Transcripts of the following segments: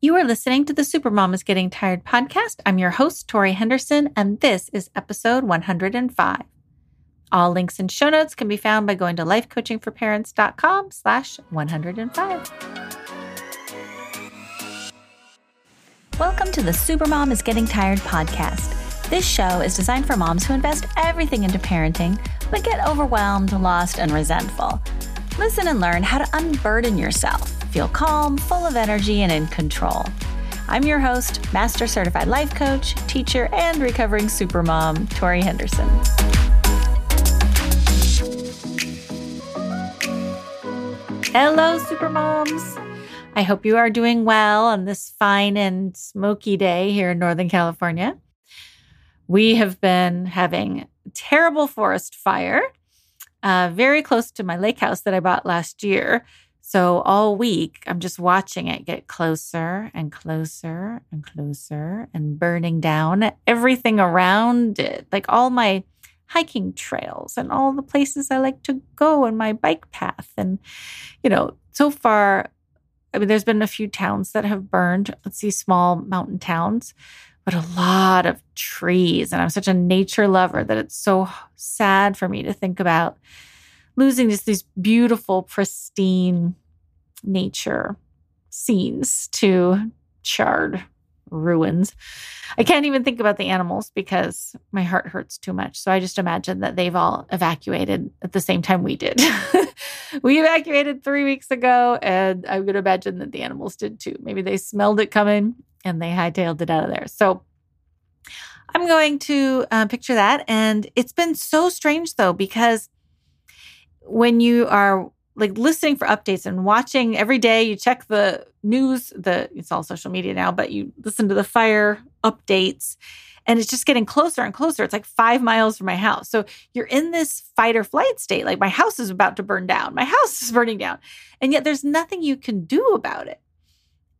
You are listening to the Supermom is Getting Tired podcast. I'm your host, Tori Henderson, and this is episode 105. All links and show notes can be found by going to lifecoachingforparents.com slash 105. Welcome to the Supermom is Getting Tired podcast. This show is designed for moms who invest everything into parenting, but get overwhelmed, lost, and resentful. Listen and learn how to unburden yourself feel calm, full of energy, and in control. I'm your host, Master Certified Life Coach, teacher, and recovering supermom, Tori Henderson. Hello, supermoms. I hope you are doing well on this fine and smoky day here in Northern California. We have been having terrible forest fire uh, very close to my lake house that I bought last year. So all week, I'm just watching it get closer and closer and closer and burning down everything around it, like all my hiking trails and all the places I like to go and my bike path. And, you know, so far, I mean, there's been a few towns that have burned. Let's see, small mountain towns, but a lot of trees. And I'm such a nature lover that it's so sad for me to think about losing just these beautiful, pristine nature scenes to charred ruins. I can't even think about the animals because my heart hurts too much. So I just imagine that they've all evacuated at the same time we did. we evacuated three weeks ago, and I'm going to imagine that the animals did too. Maybe they smelled it coming and they hightailed it out of there. So I'm going to uh, picture that. And it's been so strange though, because when you are like listening for updates and watching every day you check the news the it's all social media now but you listen to the fire updates and it's just getting closer and closer. It's like five miles from my house. So you're in this fight or flight state like my house is about to burn down. My house is burning down. And yet there's nothing you can do about it.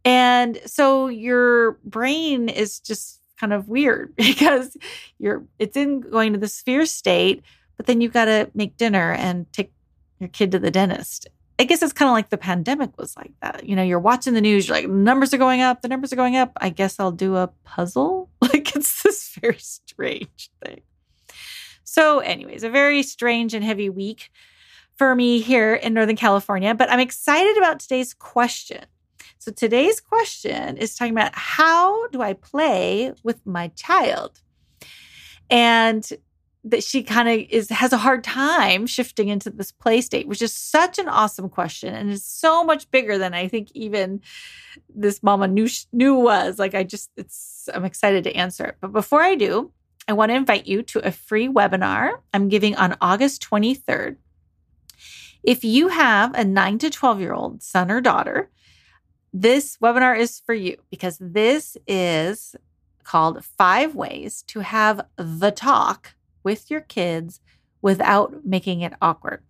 And so your brain is just kind of weird because you're it's in going to this fear state but then you've got to make dinner and take your kid to the dentist. I guess it's kind of like the pandemic was like that. You know, you're watching the news, you're like, numbers are going up, the numbers are going up. I guess I'll do a puzzle. Like it's this very strange thing. So, anyways, a very strange and heavy week for me here in Northern California, but I'm excited about today's question. So, today's question is talking about how do I play with my child? And that she kind of is has a hard time shifting into this play state, which is such an awesome question and is so much bigger than I think even this mama knew knew was. Like I just it's I'm excited to answer it. But before I do, I want to invite you to a free webinar I'm giving on August 23rd. If you have a 9 to 12 year old son or daughter, this webinar is for you because this is called Five Ways to Have the Talk with your kids without making it awkward.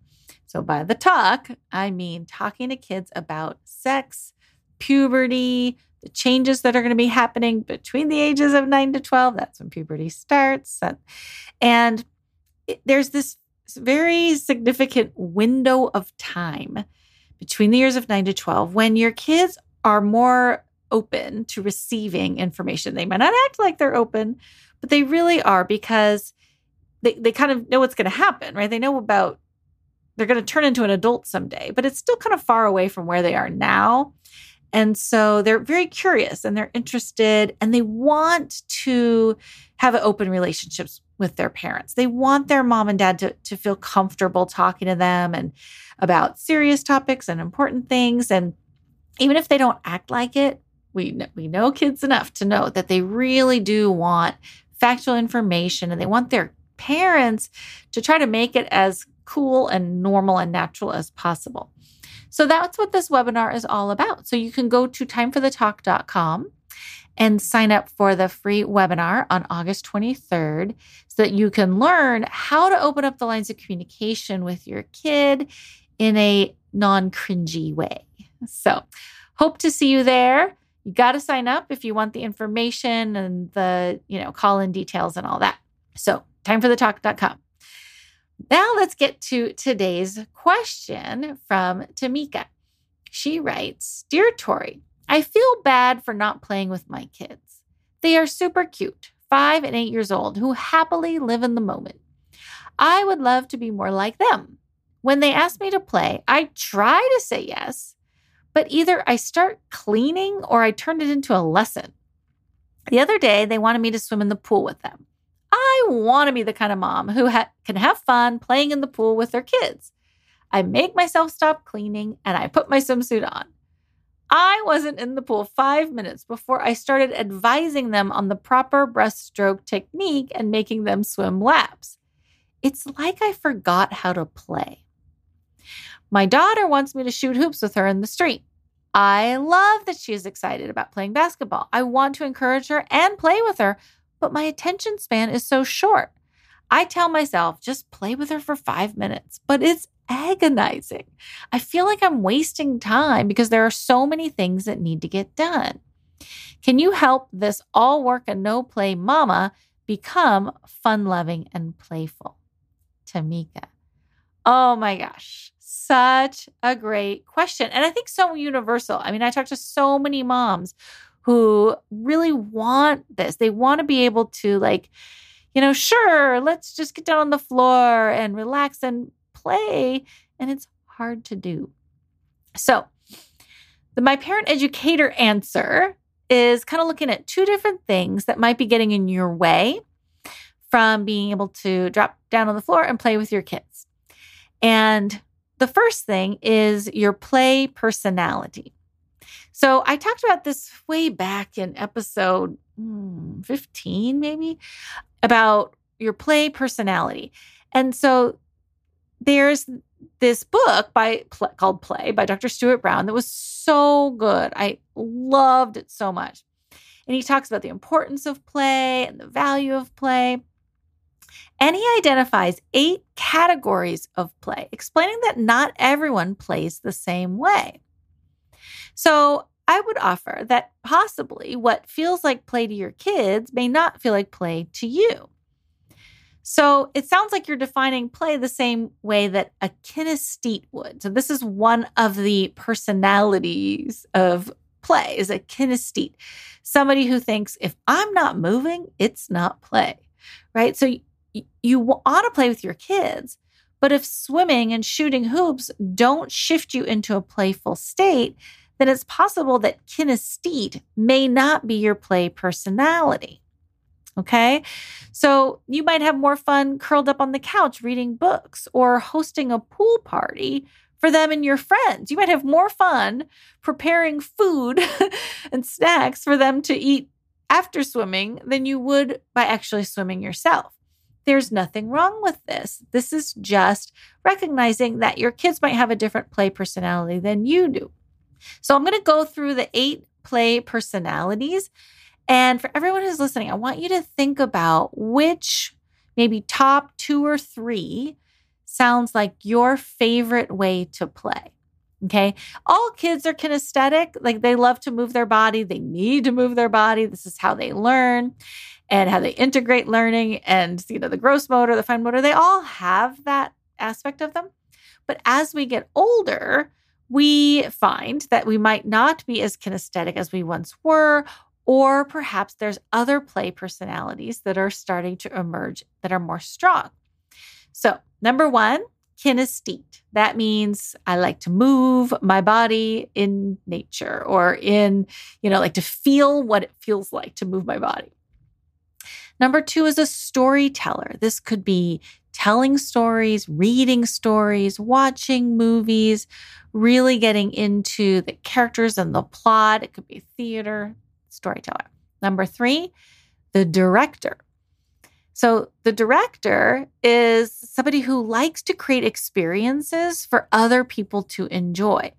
So, by the talk, I mean talking to kids about sex, puberty, the changes that are going to be happening between the ages of 9 to 12. That's when puberty starts. And there's this very significant window of time between the years of 9 to 12 when your kids are more open to receiving information. They might not act like they're open, but they really are because they, they kind of know what's going to happen, right? They know about they're going to turn into an adult someday, but it's still kind of far away from where they are now. And so they're very curious and they're interested and they want to have open relationships with their parents. They want their mom and dad to, to feel comfortable talking to them and about serious topics and important things. And even if they don't act like it, we, we know kids enough to know that they really do want factual information and they want their parents to try to make it as cool and normal and natural as possible. So that's what this webinar is all about. So you can go to timeforthetalk.com and sign up for the free webinar on August 23rd so that you can learn how to open up the lines of communication with your kid in a non cringy way. So, hope to see you there. You got to sign up if you want the information and the, you know, call in details and all that. So, timeforthetalk.com. Now let's get to today's question from Tamika. She writes Dear Tori, I feel bad for not playing with my kids. They are super cute, five and eight years old, who happily live in the moment. I would love to be more like them. When they ask me to play, I try to say yes, but either I start cleaning or I turn it into a lesson. The other day, they wanted me to swim in the pool with them. I want to be the kind of mom who ha- can have fun playing in the pool with their kids. I make myself stop cleaning and I put my swimsuit on. I wasn't in the pool five minutes before I started advising them on the proper breaststroke technique and making them swim laps. It's like I forgot how to play. My daughter wants me to shoot hoops with her in the street. I love that she is excited about playing basketball. I want to encourage her and play with her, but my attention span is so short. I tell myself, just play with her for five minutes, but it's agonizing. I feel like I'm wasting time because there are so many things that need to get done. Can you help this all work and no play mama become fun loving and playful? Tamika. Oh my gosh, such a great question. And I think so universal. I mean, I talk to so many moms who really want this. They want to be able to, like, you know, sure, let's just get down on the floor and relax and play. And it's hard to do. So, the My Parent Educator answer is kind of looking at two different things that might be getting in your way from being able to drop down on the floor and play with your kids. And the first thing is your play personality. So I talked about this way back in episode hmm, 15, maybe, about your play personality. And so there's this book by called Play by Dr. Stuart Brown that was so good. I loved it so much. And he talks about the importance of play and the value of play. And he identifies eight categories of play, explaining that not everyone plays the same way. So I would offer that possibly what feels like play to your kids may not feel like play to you. So it sounds like you're defining play the same way that a kinesthete would. So this is one of the personalities of play is a kinesthete, somebody who thinks if I'm not moving, it's not play, right? So you want to play with your kids. But if swimming and shooting hoops don't shift you into a playful state, then it's possible that kinesthete may not be your play personality. Okay. So you might have more fun curled up on the couch reading books or hosting a pool party for them and your friends. You might have more fun preparing food and snacks for them to eat after swimming than you would by actually swimming yourself. There's nothing wrong with this. This is just recognizing that your kids might have a different play personality than you do. So I'm going to go through the eight play personalities. And for everyone who's listening, I want you to think about which maybe top two or three sounds like your favorite way to play. Okay. All kids are kinesthetic. Like they love to move their body. They need to move their body. This is how they learn and how they integrate learning and you know the gross motor the fine motor they all have that aspect of them but as we get older we find that we might not be as kinesthetic as we once were or perhaps there's other play personalities that are starting to emerge that are more strong. So number one kinesthete. That means i like to move my body in nature or in you know like to feel what it feels like to move my body. Number two is a storyteller. This could be telling stories, reading stories, watching movies, really getting into the characters and the plot. It could be theater, storyteller. Number three, the director. So, the director is somebody who likes to create experiences for other people to enjoy.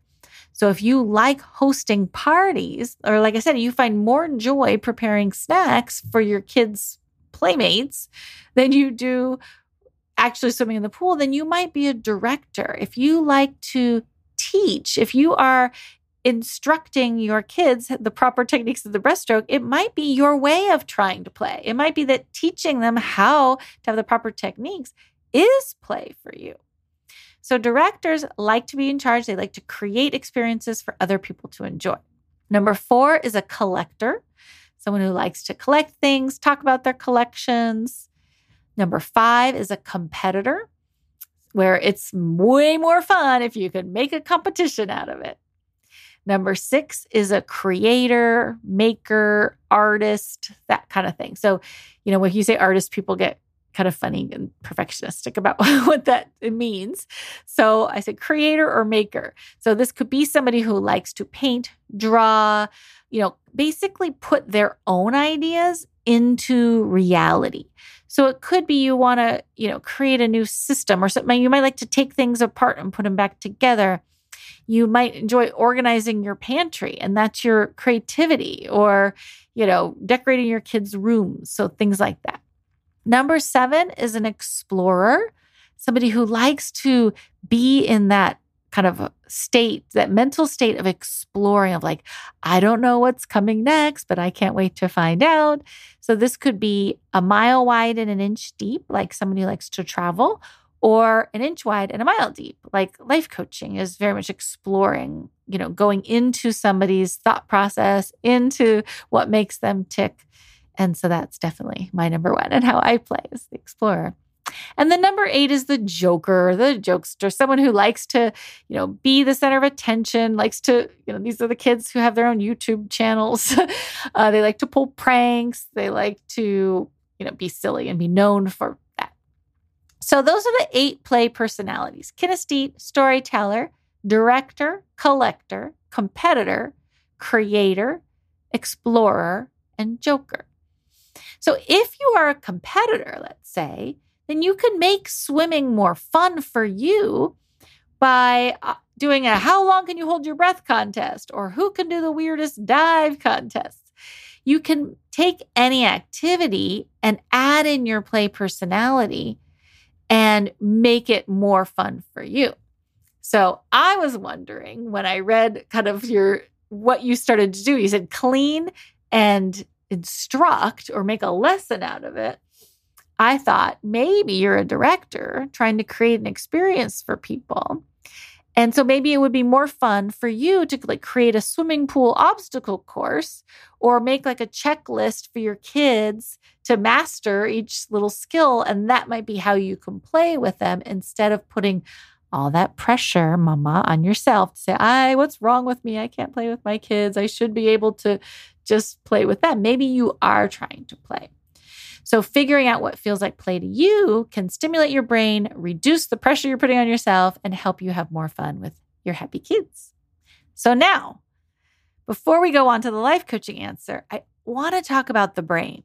So, if you like hosting parties, or like I said, you find more joy preparing snacks for your kids' playmates than you do actually swimming in the pool, then you might be a director. If you like to teach, if you are instructing your kids the proper techniques of the breaststroke, it might be your way of trying to play. It might be that teaching them how to have the proper techniques is play for you. So, directors like to be in charge, they like to create experiences for other people to enjoy. Number four is a collector, someone who likes to collect things, talk about their collections. Number five is a competitor, where it's way more fun if you can make a competition out of it. Number six is a creator, maker, artist, that kind of thing. So, you know, when you say artist, people get kind of funny and perfectionistic about what that means. So I said creator or maker. So this could be somebody who likes to paint, draw, you know, basically put their own ideas into reality. So it could be you want to, you know, create a new system or something. You might like to take things apart and put them back together. You might enjoy organizing your pantry and that's your creativity or, you know, decorating your kids' rooms. So things like that. Number seven is an explorer, somebody who likes to be in that kind of state, that mental state of exploring, of like, I don't know what's coming next, but I can't wait to find out. So this could be a mile wide and an inch deep, like somebody who likes to travel, or an inch wide and a mile deep, like life coaching is very much exploring, you know, going into somebody's thought process, into what makes them tick. And so that's definitely my number one and how I play as the explorer. And the number eight is the joker, the jokester, someone who likes to, you know, be the center of attention, likes to, you know, these are the kids who have their own YouTube channels. uh, they like to pull pranks. They like to, you know, be silly and be known for that. So those are the eight play personalities kinesthete, storyteller, director, collector, competitor, creator, explorer, and joker. So if you are a competitor, let's say, then you can make swimming more fun for you by uh, doing a how long can you hold your breath contest or who can do the weirdest dive contests. You can take any activity and add in your play personality and make it more fun for you. So I was wondering when I read kind of your what you started to do, you said clean and instruct or make a lesson out of it. I thought maybe you're a director trying to create an experience for people. And so maybe it would be more fun for you to like create a swimming pool obstacle course or make like a checklist for your kids to master each little skill and that might be how you can play with them instead of putting all that pressure mama on yourself to say, "I what's wrong with me? I can't play with my kids. I should be able to just play with them." Maybe you are trying to play. So, figuring out what feels like play to you can stimulate your brain, reduce the pressure you're putting on yourself, and help you have more fun with your happy kids. So, now, before we go on to the life coaching answer, I want to talk about the brain.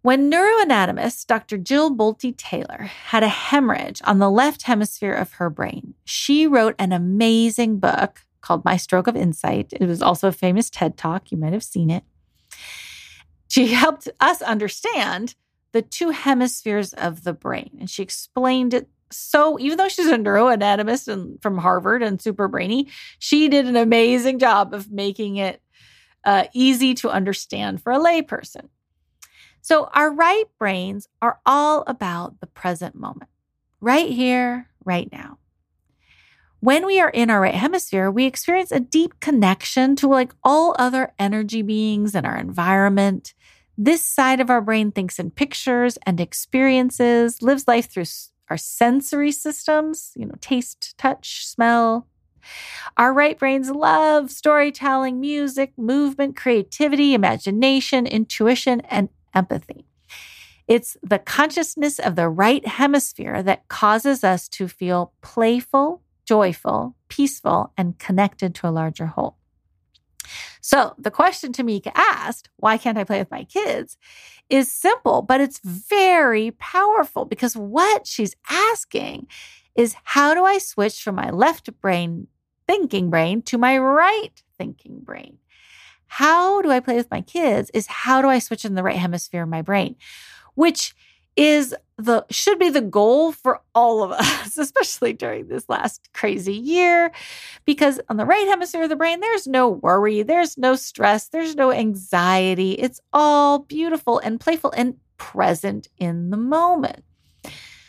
When neuroanatomist Dr. Jill Bolte Taylor had a hemorrhage on the left hemisphere of her brain, she wrote an amazing book called My Stroke of Insight. It was also a famous TED Talk. You might have seen it. She helped us understand the two hemispheres of the brain. And she explained it so, even though she's a neuroanatomist and from Harvard and super brainy, she did an amazing job of making it uh, easy to understand for a layperson. So, our right brains are all about the present moment, right here, right now. When we are in our right hemisphere, we experience a deep connection to like all other energy beings in our environment. This side of our brain thinks in pictures and experiences, lives life through our sensory systems, you know, taste, touch, smell. Our right brains love storytelling, music, movement, creativity, imagination, intuition, and empathy. It's the consciousness of the right hemisphere that causes us to feel playful, joyful, peaceful, and connected to a larger whole. So the question Tamika asked, why can't I play with my kids, is simple, but it's very powerful because what she's asking is how do I switch from my left brain thinking brain to my right thinking brain? How do I play with my kids is how do I switch in the right hemisphere of my brain, which is the should be the goal for all of us, especially during this last crazy year. Because on the right hemisphere of the brain, there's no worry, there's no stress, there's no anxiety. It's all beautiful and playful and present in the moment.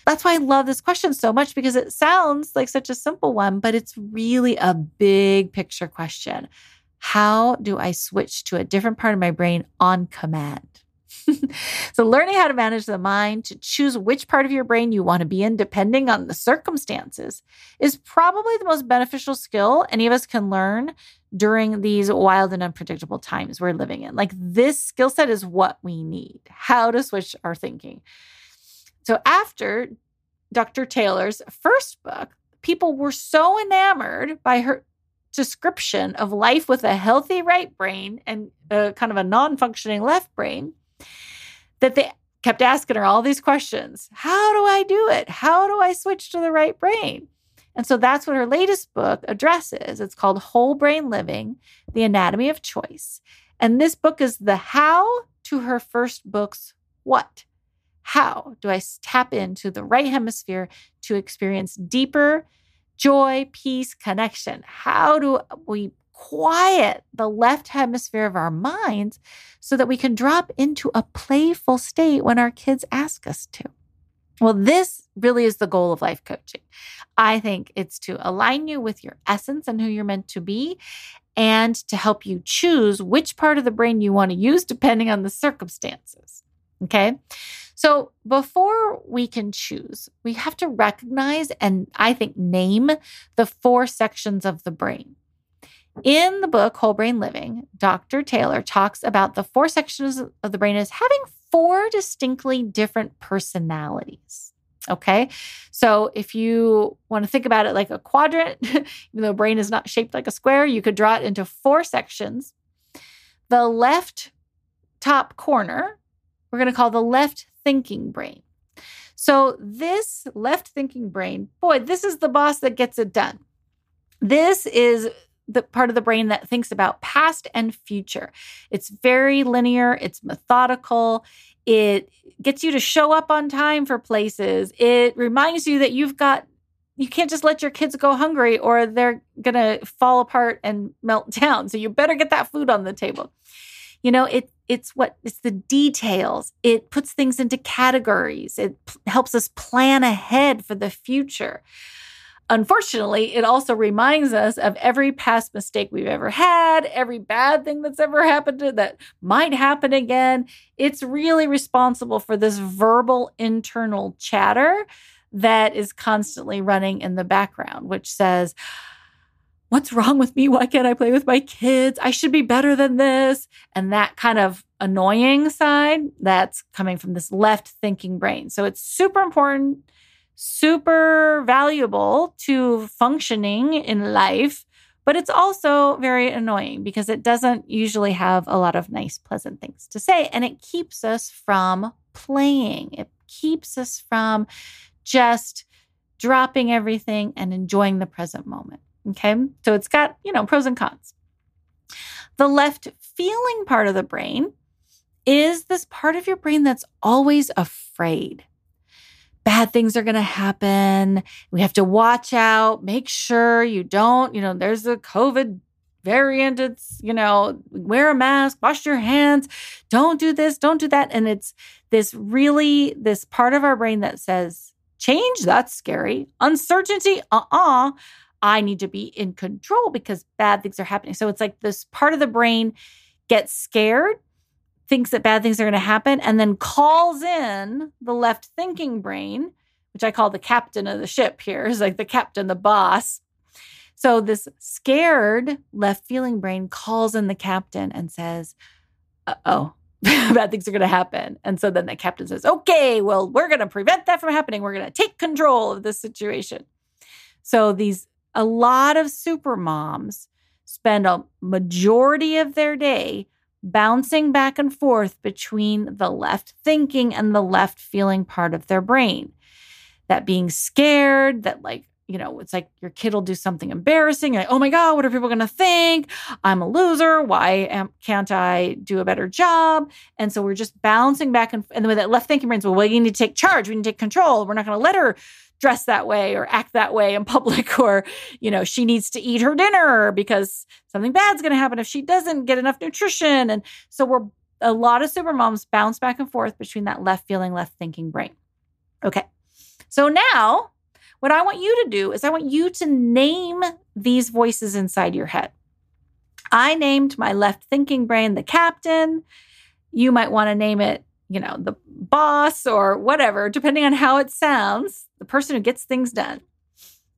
That's why I love this question so much because it sounds like such a simple one, but it's really a big picture question. How do I switch to a different part of my brain on command? so, learning how to manage the mind, to choose which part of your brain you want to be in, depending on the circumstances, is probably the most beneficial skill any of us can learn during these wild and unpredictable times we're living in. Like, this skill set is what we need how to switch our thinking. So, after Dr. Taylor's first book, people were so enamored by her description of life with a healthy right brain and a kind of a non functioning left brain that they kept asking her all these questions. How do I do it? How do I switch to the right brain? And so that's what her latest book addresses. It's called Whole Brain Living The Anatomy of Choice. And this book is the how to her first book's what. How do I tap into the right hemisphere to experience deeper joy, peace, connection? How do we quiet the left hemisphere of our minds so that we can drop into a playful state when our kids ask us to. Well, this really is the goal of life coaching. I think it's to align you with your essence and who you're meant to be, and to help you choose which part of the brain you want to use depending on the circumstances. Okay. So before we can choose, we have to recognize and I think name the four sections of the brain. In the book Whole Brain Living, Dr. Taylor talks about the four sections of the brain as having four distinctly different personalities. Okay. So if you want to think about it like a quadrant, even though the brain is not shaped like a square, you could draw it into four sections. The left top corner, we're going to call the left thinking brain. So this left thinking brain, boy, this is the boss that gets it done. This is the part of the brain that thinks about past and future. It's very linear, it's methodical. It gets you to show up on time for places. It reminds you that you've got you can't just let your kids go hungry or they're going to fall apart and melt down. So you better get that food on the table. You know, it it's what it's the details. It puts things into categories. It p- helps us plan ahead for the future. Unfortunately, it also reminds us of every past mistake we've ever had, every bad thing that's ever happened to that might happen again. It's really responsible for this verbal internal chatter that is constantly running in the background, which says, What's wrong with me? Why can't I play with my kids? I should be better than this. And that kind of annoying side that's coming from this left thinking brain. So it's super important super valuable to functioning in life, but it's also very annoying because it doesn't usually have a lot of nice, pleasant things to say. And it keeps us from playing, it keeps us from just dropping everything and enjoying the present moment. Okay. So it's got, you know, pros and cons. The left feeling part of the brain is this part of your brain that's always afraid bad things are going to happen. We have to watch out, make sure you don't, you know, there's a COVID variant. It's, you know, wear a mask, wash your hands, don't do this, don't do that. And it's this really, this part of our brain that says, change, that's scary. Uncertainty, uh uh-uh. uh I need to be in control because bad things are happening. So it's like this part of the brain gets scared thinks that bad things are going to happen and then calls in the left thinking brain, which I call the captain of the ship here, is like the captain, the boss. So this scared left feeling brain calls in the captain and says, uh oh, bad things are going to happen. And so then the captain says, okay, well, we're going to prevent that from happening. We're going to take control of this situation. So these, a lot of super moms spend a majority of their day bouncing back and forth between the left thinking and the left feeling part of their brain. That being scared, that like, you know, it's like your kid will do something embarrassing. Like, oh my God, what are people going to think? I'm a loser. Why am, can't I do a better job? And so we're just bouncing back and, and the way that left thinking brains, well, we need to take charge. We need to take control. We're not going to let her dress that way or act that way in public or you know she needs to eat her dinner because something bad's going to happen if she doesn't get enough nutrition. And so we're a lot of super moms bounce back and forth between that left feeling left thinking brain. Okay. So now what i want you to do is i want you to name these voices inside your head. I named my left thinking brain the captain. You might want to name it, you know, the boss or whatever, depending on how it sounds, the person who gets things done.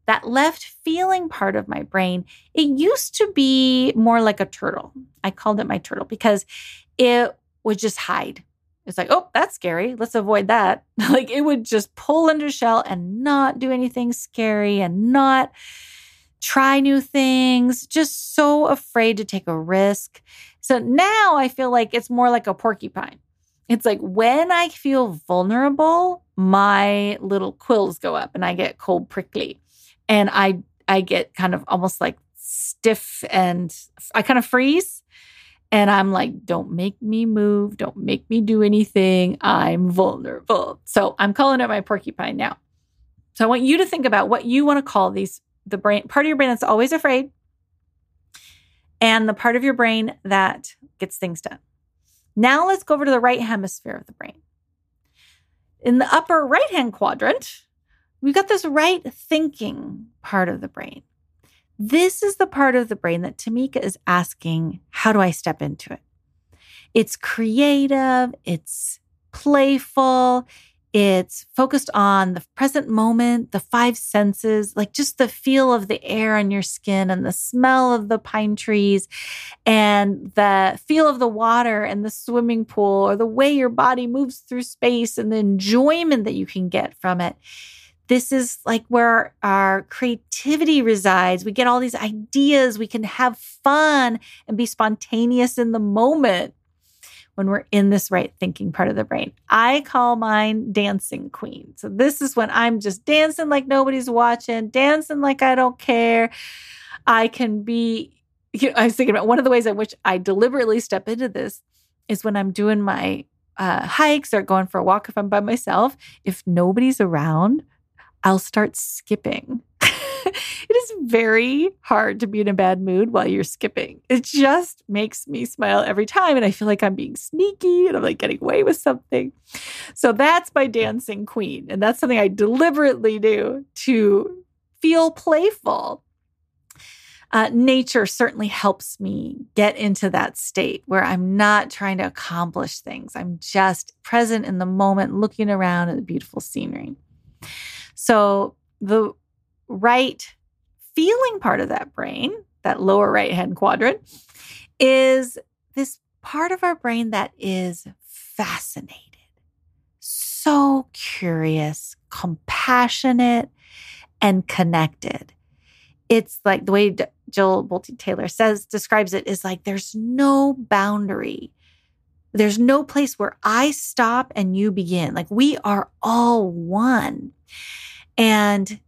That left feeling part of my brain, it used to be more like a turtle. I called it my turtle because it would just hide. It's like, oh, that's scary. Let's avoid that. like it would just pull under shell and not do anything scary and not try new things, just so afraid to take a risk. So now I feel like it's more like a porcupine. It's like when I feel vulnerable, my little quills go up and I get cold prickly. And I I get kind of almost like stiff and I kind of freeze. And I'm like, don't make me move. Don't make me do anything. I'm vulnerable. So I'm calling it my porcupine now. So I want you to think about what you want to call these the brain part of your brain that's always afraid and the part of your brain that gets things done. Now let's go over to the right hemisphere of the brain. In the upper right hand quadrant, we've got this right thinking part of the brain. This is the part of the brain that Tamika is asking, how do I step into it? It's creative, it's playful, it's focused on the present moment, the five senses, like just the feel of the air on your skin and the smell of the pine trees and the feel of the water and the swimming pool or the way your body moves through space and the enjoyment that you can get from it. This is like where our creativity resides. We get all these ideas. We can have fun and be spontaneous in the moment when we're in this right thinking part of the brain. I call mine dancing queen. So this is when I'm just dancing like nobody's watching, dancing like I don't care. I can be, you know, I was thinking about one of the ways in which I deliberately step into this is when I'm doing my uh, hikes or going for a walk if I'm by myself. If nobody's around, I'll start skipping. it is very hard to be in a bad mood while you're skipping. It just makes me smile every time. And I feel like I'm being sneaky and I'm like getting away with something. So that's my dancing queen. And that's something I deliberately do to feel playful. Uh, nature certainly helps me get into that state where I'm not trying to accomplish things. I'm just present in the moment, looking around at the beautiful scenery. So, the right feeling part of that brain, that lower right hand quadrant, is this part of our brain that is fascinated, so curious, compassionate, and connected. It's like the way Jill Bolte Taylor says, describes it is like there's no boundary. There's no place where I stop and you begin. Like we are all one. And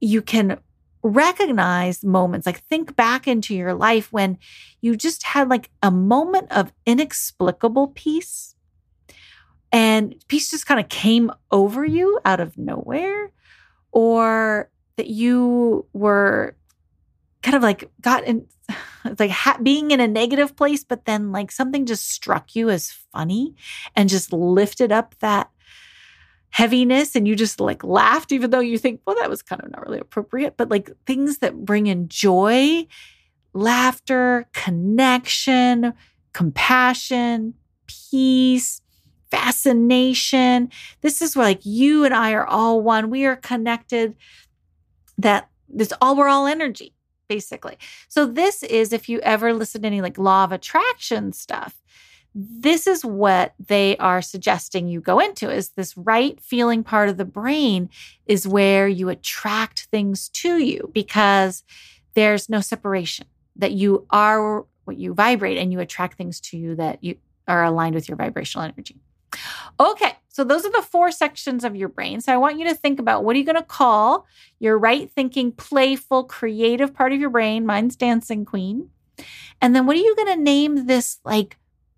you can recognize moments like think back into your life when you just had like a moment of inexplicable peace. And peace just kind of came over you out of nowhere or that you were kind of like got in like ha- being in a negative place but then like something just struck you as funny and just lifted up that heaviness and you just like laughed, even though you think, well, that was kind of not really appropriate, but like things that bring in joy, laughter, connection, compassion, peace, fascination. This is where like you and I are all one. We are connected. That this all we're all energy, basically. So this is if you ever listen to any like law of attraction stuff this is what they are suggesting you go into is this right feeling part of the brain is where you attract things to you because there's no separation that you are what you vibrate and you attract things to you that you are aligned with your vibrational energy. Okay so those are the four sections of your brain. So i want you to think about what are you going to call your right thinking playful creative part of your brain? Mine's dancing queen. And then what are you going to name this like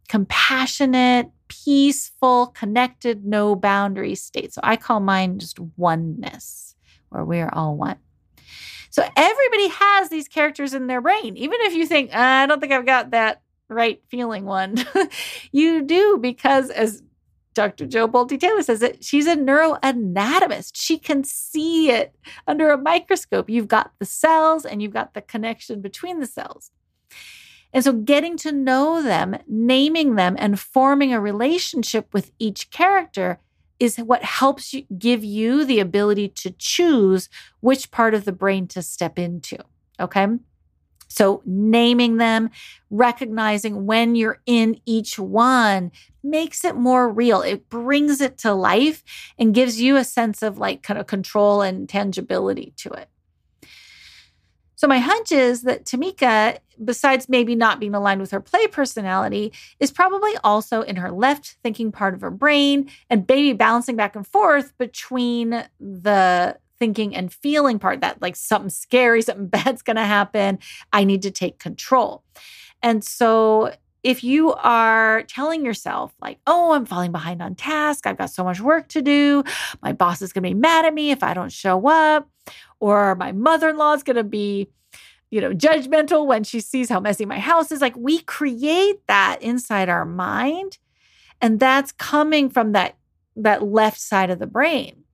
compassionate, peaceful, connected, no boundary state. So I call mine just oneness, where we are all one. So everybody has these characters in their brain. Even if you think, I don't think I've got that right feeling one, you do because as Dr. Jill Bolte Taylor says it, she's a neuroanatomist. She can see it under a microscope. You've got the cells and you've got the connection between the cells. And so, getting to know them, naming them, and forming a relationship with each character is what helps you give you the ability to choose which part of the brain to step into. Okay. So, naming them, recognizing when you're in each one makes it more real. It brings it to life and gives you a sense of like kind of control and tangibility to it. So, my hunch is that Tamika, besides maybe not being aligned with her play personality, is probably also in her left thinking part of her brain and maybe balancing back and forth between the thinking and feeling part that like something scary, something bad's going to happen. I need to take control. And so, if you are telling yourself, like, oh, I'm falling behind on task, I've got so much work to do, my boss is going to be mad at me if I don't show up, or my mother in law is going to be, you know, judgmental when she sees how messy my house is. Like we create that inside our mind. And that's coming from that, that left side of the brain.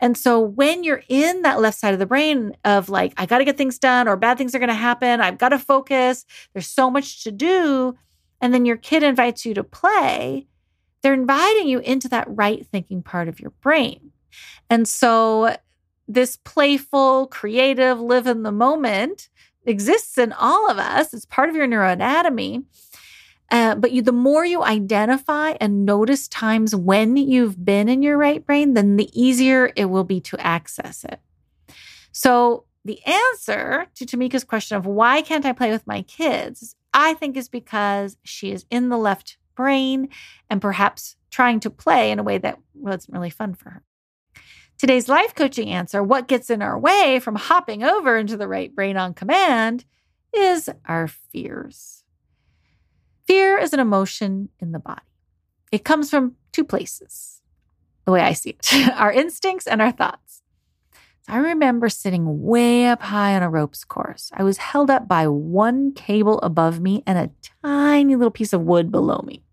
And so when you're in that left side of the brain of like, I got to get things done or bad things are going to happen, I've got to focus, there's so much to do. And then your kid invites you to play, they're inviting you into that right thinking part of your brain. And so this playful, creative, live in the moment exists in all of us. It's part of your neuroanatomy. Uh, but you, the more you identify and notice times when you've been in your right brain, then the easier it will be to access it. So, the answer to Tamika's question of why can't I play with my kids, I think is because she is in the left brain and perhaps trying to play in a way that wasn't really fun for her. Today's life coaching answer, what gets in our way from hopping over into the right brain on command, is our fears. Fear is an emotion in the body. It comes from two places, the way I see it our instincts and our thoughts. I remember sitting way up high on a ropes course. I was held up by one cable above me and a tiny little piece of wood below me.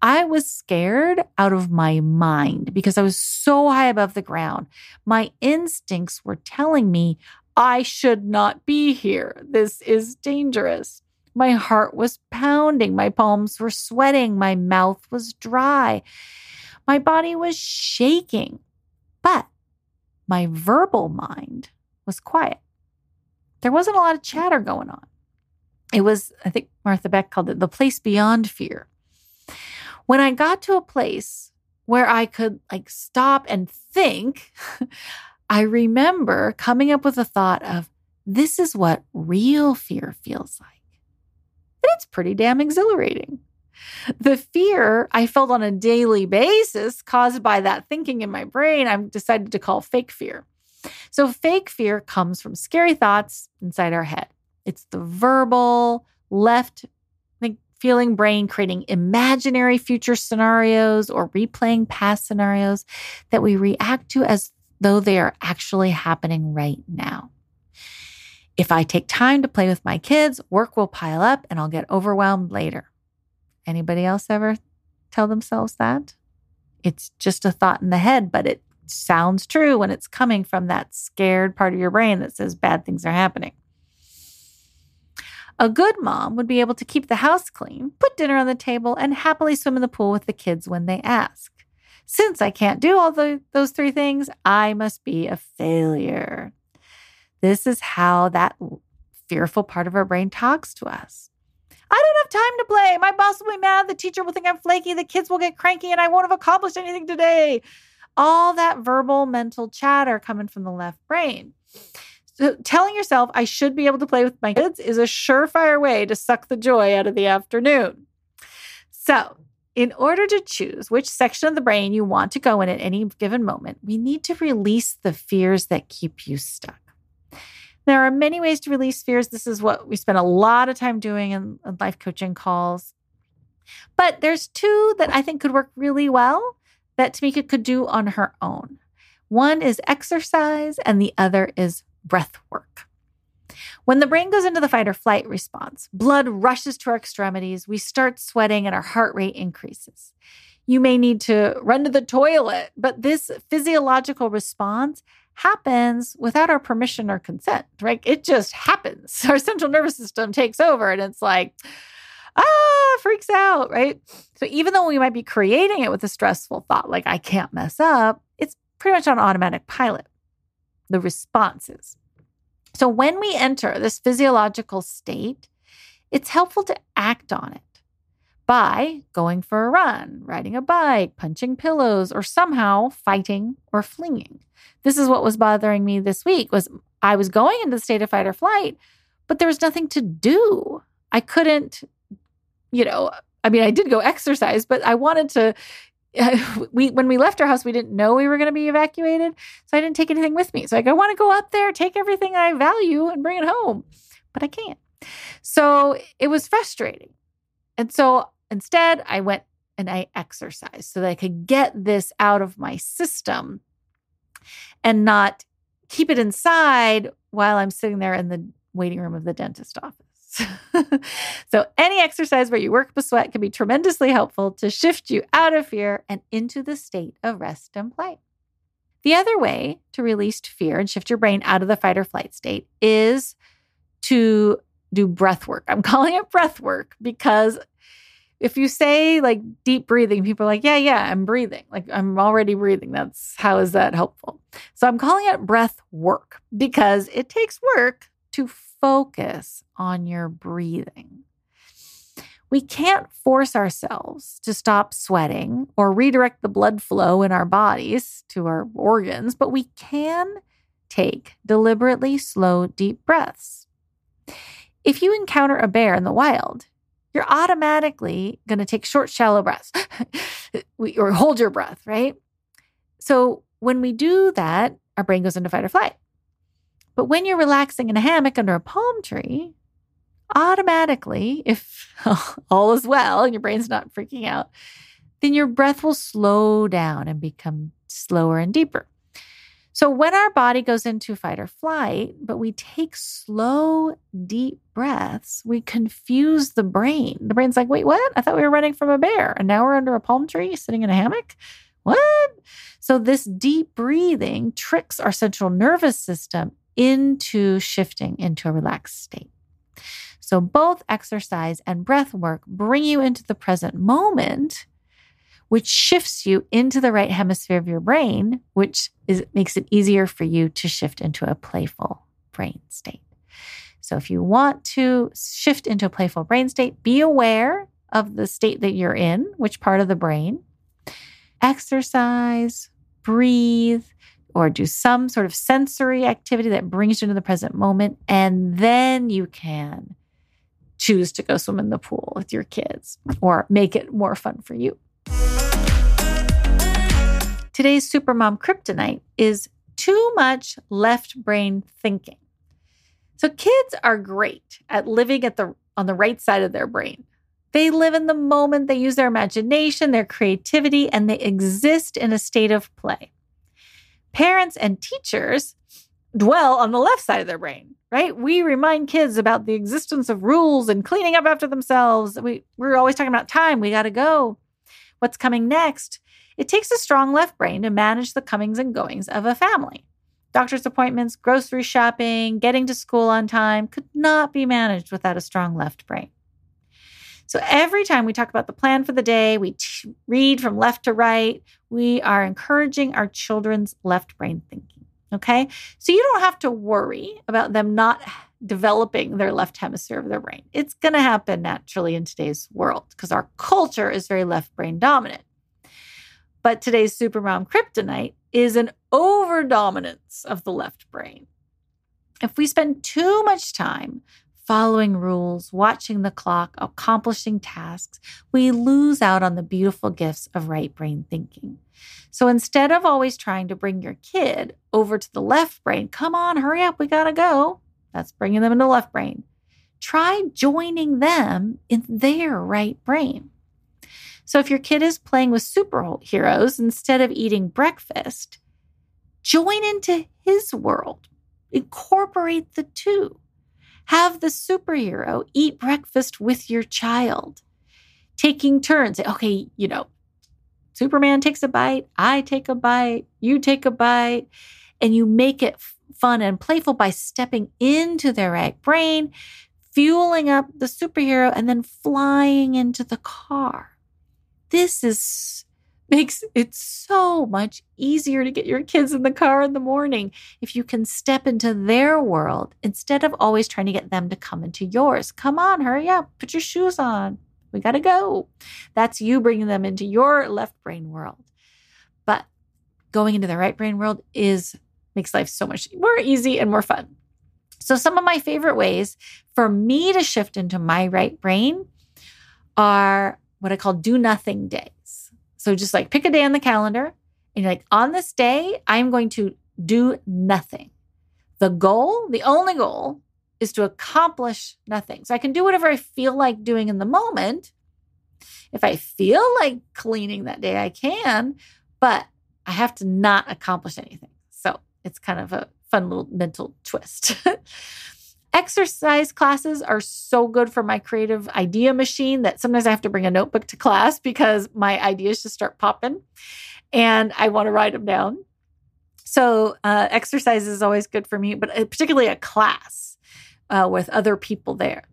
I was scared out of my mind because I was so high above the ground. My instincts were telling me I should not be here. This is dangerous. My heart was pounding. My palms were sweating. My mouth was dry. My body was shaking. But my verbal mind was quiet. There wasn't a lot of chatter going on. It was, I think Martha Beck called it the place beyond fear. When I got to a place where I could like stop and think, I remember coming up with a thought of this is what real fear feels like. And it's pretty damn exhilarating. The fear I felt on a daily basis caused by that thinking in my brain, I've decided to call fake fear. So, fake fear comes from scary thoughts inside our head. It's the verbal, left feeling brain creating imaginary future scenarios or replaying past scenarios that we react to as though they are actually happening right now. If I take time to play with my kids, work will pile up and I'll get overwhelmed later. Anybody else ever tell themselves that? It's just a thought in the head, but it sounds true when it's coming from that scared part of your brain that says bad things are happening. A good mom would be able to keep the house clean, put dinner on the table, and happily swim in the pool with the kids when they ask. Since I can't do all the, those three things, I must be a failure. This is how that fearful part of our brain talks to us. I don't have time to play. My boss will be mad. The teacher will think I'm flaky. The kids will get cranky, and I won't have accomplished anything today. All that verbal mental chatter coming from the left brain. So telling yourself I should be able to play with my kids is a surefire way to suck the joy out of the afternoon. So, in order to choose which section of the brain you want to go in at any given moment, we need to release the fears that keep you stuck. There are many ways to release fears. This is what we spend a lot of time doing in, in life coaching calls. But there's two that I think could work really well that Tamika could do on her own. One is exercise, and the other is breath work. When the brain goes into the fight or flight response, blood rushes to our extremities, we start sweating, and our heart rate increases. You may need to run to the toilet, but this physiological response happens without our permission or consent, right? It just happens. Our central nervous system takes over and it's like, ah, freaks out, right? So even though we might be creating it with a stressful thought, like I can't mess up, it's pretty much on automatic pilot. The responses. So when we enter this physiological state, it's helpful to act on it by going for a run, riding a bike, punching pillows, or somehow fighting or fleeing. This is what was bothering me this week was I was going into the state of fight or flight, but there was nothing to do. I couldn't you know, I mean, I did go exercise, but I wanted to. we when we left our house, we didn't know we were going to be evacuated, so I didn't take anything with me. So like, I want to go up there, take everything I value, and bring it home, but I can't. So it was frustrating, and so instead, I went and I exercised so that I could get this out of my system and not keep it inside while I'm sitting there in the waiting room of the dentist office. so, any exercise where you work a sweat can be tremendously helpful to shift you out of fear and into the state of rest and play. The other way to release fear and shift your brain out of the fight or flight state is to do breath work. I'm calling it breath work because if you say like deep breathing, people are like, yeah, yeah, I'm breathing. Like I'm already breathing. That's how is that helpful? So I'm calling it breath work because it takes work to focus on your breathing. We can't force ourselves to stop sweating or redirect the blood flow in our bodies to our organs, but we can take deliberately slow, deep breaths. If you encounter a bear in the wild, you're automatically going to take short, shallow breaths or hold your breath, right? So when we do that, our brain goes into fight or flight. But when you're relaxing in a hammock under a palm tree, automatically, if all is well and your brain's not freaking out, then your breath will slow down and become slower and deeper. So, when our body goes into fight or flight, but we take slow, deep breaths, we confuse the brain. The brain's like, wait, what? I thought we were running from a bear, and now we're under a palm tree sitting in a hammock? What? So, this deep breathing tricks our central nervous system into shifting into a relaxed state. So, both exercise and breath work bring you into the present moment, which shifts you into the right hemisphere of your brain, which is, makes it easier for you to shift into a playful brain state. So, if you want to shift into a playful brain state, be aware of the state that you're in, which part of the brain. Exercise, breathe, or do some sort of sensory activity that brings you into the present moment. And then you can choose to go swim in the pool with your kids or make it more fun for you. Today's Supermom Kryptonite is too much left brain thinking. So kids are great at living at the on the right side of their brain. They live in the moment, they use their imagination, their creativity, and they exist in a state of play parents and teachers dwell on the left side of their brain, right? We remind kids about the existence of rules and cleaning up after themselves. We, we're always talking about time. We got to go. What's coming next? It takes a strong left brain to manage the comings and goings of a family. Doctor's appointments, grocery shopping, getting to school on time could not be managed without a strong left brain. So every time we talk about the plan for the day, we t- read from left to right, we are encouraging our children's left brain thinking. Okay. So you don't have to worry about them not developing their left hemisphere of their brain. It's going to happen naturally in today's world because our culture is very left brain dominant. But today's supermom kryptonite is an overdominance of the left brain. If we spend too much time following rules, watching the clock, accomplishing tasks, we lose out on the beautiful gifts of right brain thinking. So instead of always trying to bring your kid over to the left brain, come on, hurry up, we gotta go. That's bringing them into left brain. Try joining them in their right brain. So if your kid is playing with superheroes instead of eating breakfast, join into his world. Incorporate the two. Have the superhero eat breakfast with your child, taking turns. Okay, you know, Superman takes a bite, I take a bite, you take a bite. and you make it fun and playful by stepping into their right brain, fueling up the superhero, and then flying into the car. This is makes it so much easier to get your kids in the car in the morning if you can step into their world instead of always trying to get them to come into yours. Come on, hurry up, put your shoes on. We got to go. That's you bringing them into your left brain world. But going into the right brain world is makes life so much more easy and more fun. So some of my favorite ways for me to shift into my right brain are what I call do nothing day. So just like pick a day on the calendar and you're like, on this day, I'm going to do nothing. The goal, the only goal, is to accomplish nothing. So I can do whatever I feel like doing in the moment. If I feel like cleaning that day, I can, but I have to not accomplish anything. So it's kind of a fun little mental twist. Exercise classes are so good for my creative idea machine that sometimes I have to bring a notebook to class because my ideas just start popping and I want to write them down. So, uh, exercise is always good for me, but uh, particularly a class uh, with other people there.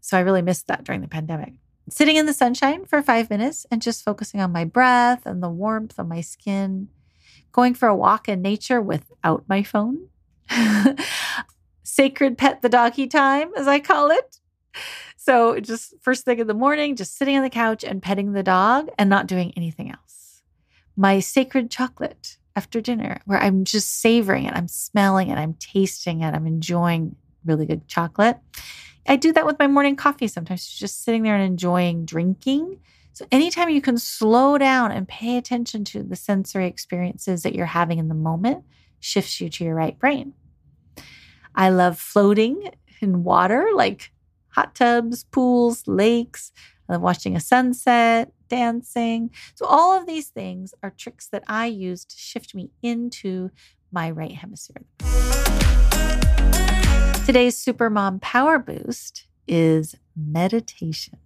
So, I really missed that during the pandemic. Sitting in the sunshine for five minutes and just focusing on my breath and the warmth of my skin, going for a walk in nature without my phone. sacred pet the doggy time, as I call it. So just first thing in the morning, just sitting on the couch and petting the dog and not doing anything else. My sacred chocolate after dinner, where I'm just savoring it, I'm smelling it, I'm tasting it, I'm enjoying really good chocolate. I do that with my morning coffee sometimes, just sitting there and enjoying drinking. So, anytime you can slow down and pay attention to the sensory experiences that you're having in the moment, shifts you to your right brain. I love floating in water, like hot tubs, pools, lakes. I love watching a sunset, dancing. So, all of these things are tricks that I use to shift me into my right hemisphere. Today's Supermom Power Boost is meditation.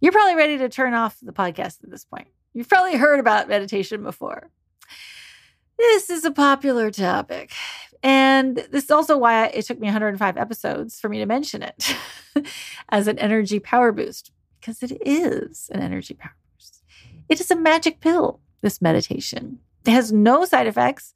You're probably ready to turn off the podcast at this point. You've probably heard about meditation before. This is a popular topic. And this is also why it took me 105 episodes for me to mention it as an energy power boost, because it is an energy power boost. It is a magic pill, this meditation. It has no side effects,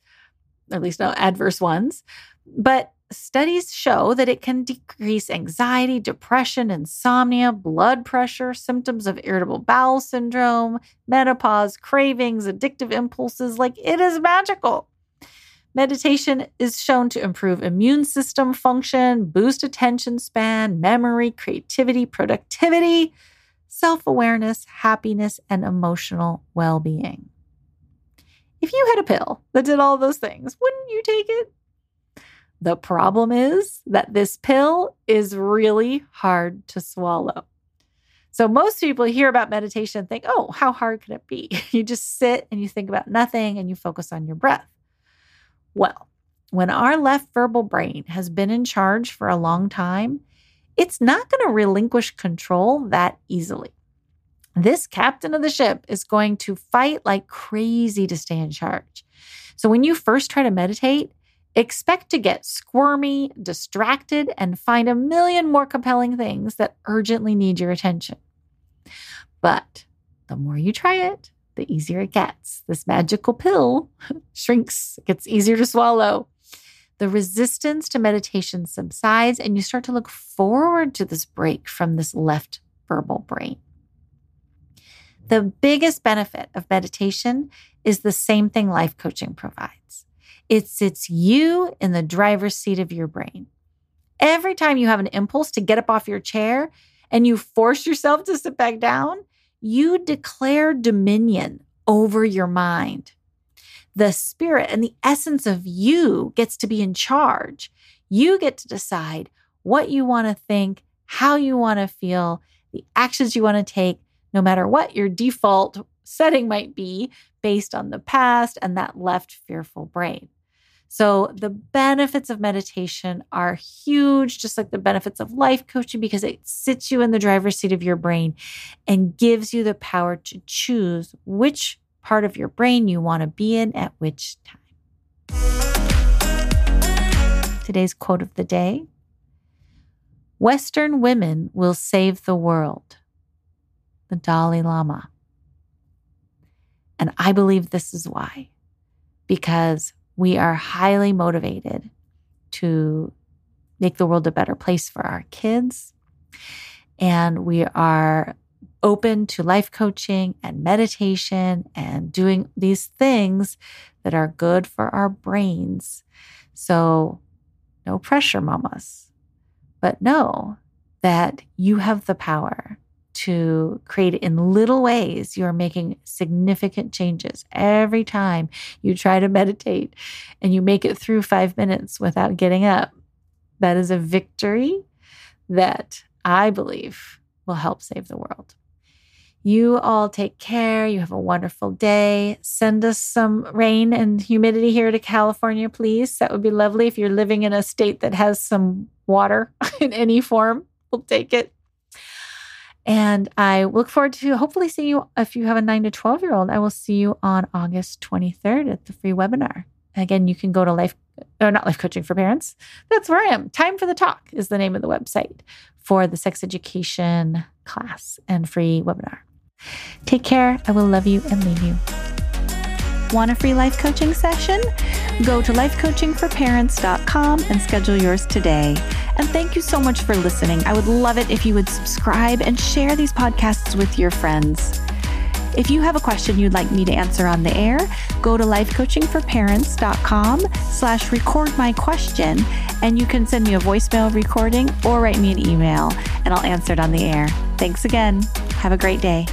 at least no adverse ones, but studies show that it can decrease anxiety, depression, insomnia, blood pressure, symptoms of irritable bowel syndrome, menopause, cravings, addictive impulses. Like it is magical. Meditation is shown to improve immune system function, boost attention span, memory, creativity, productivity, self awareness, happiness, and emotional well being. If you had a pill that did all those things, wouldn't you take it? The problem is that this pill is really hard to swallow. So, most people hear about meditation and think, oh, how hard could it be? You just sit and you think about nothing and you focus on your breath. Well, when our left verbal brain has been in charge for a long time, it's not going to relinquish control that easily. This captain of the ship is going to fight like crazy to stay in charge. So when you first try to meditate, expect to get squirmy, distracted, and find a million more compelling things that urgently need your attention. But the more you try it, the easier it gets. This magical pill shrinks, it gets easier to swallow. The resistance to meditation subsides, and you start to look forward to this break from this left verbal brain. The biggest benefit of meditation is the same thing life coaching provides it sits you in the driver's seat of your brain. Every time you have an impulse to get up off your chair and you force yourself to sit back down, you declare dominion over your mind. The spirit and the essence of you gets to be in charge. You get to decide what you want to think, how you want to feel, the actions you want to take, no matter what your default setting might be based on the past and that left fearful brain. So, the benefits of meditation are huge, just like the benefits of life coaching, because it sits you in the driver's seat of your brain and gives you the power to choose which part of your brain you want to be in at which time. Today's quote of the day Western women will save the world. The Dalai Lama. And I believe this is why, because we are highly motivated to make the world a better place for our kids. And we are open to life coaching and meditation and doing these things that are good for our brains. So, no pressure, mamas, but know that you have the power to create in little ways. You're making significant changes every time you try to meditate and you make it through five minutes without getting up. That is a victory that I believe will help save the world. You all take care. You have a wonderful day. Send us some rain and humidity here to California, please. That would be lovely. If you're living in a state that has some water in any form, we'll take it. And I look forward to hopefully seeing you if you have a 9 to 12 year old. I will see you on August 23rd at the free webinar. Again, you can go to life or not life coaching for parents. That's where I am. Time for the talk is the name of the website for the sex education class and free webinar. Take care. I will love you and leave you. Want a free life coaching session? Go to lifecoachingforparents.com and schedule yours today. And thank you so much for listening. I would love it if you would subscribe and share these podcasts with your friends. If you have a question you'd like me to answer on the air, go to lifecoachingforparents.com slash record my question and you can send me a voicemail recording or write me an email and I'll answer it on the air. Thanks again. Have a great day.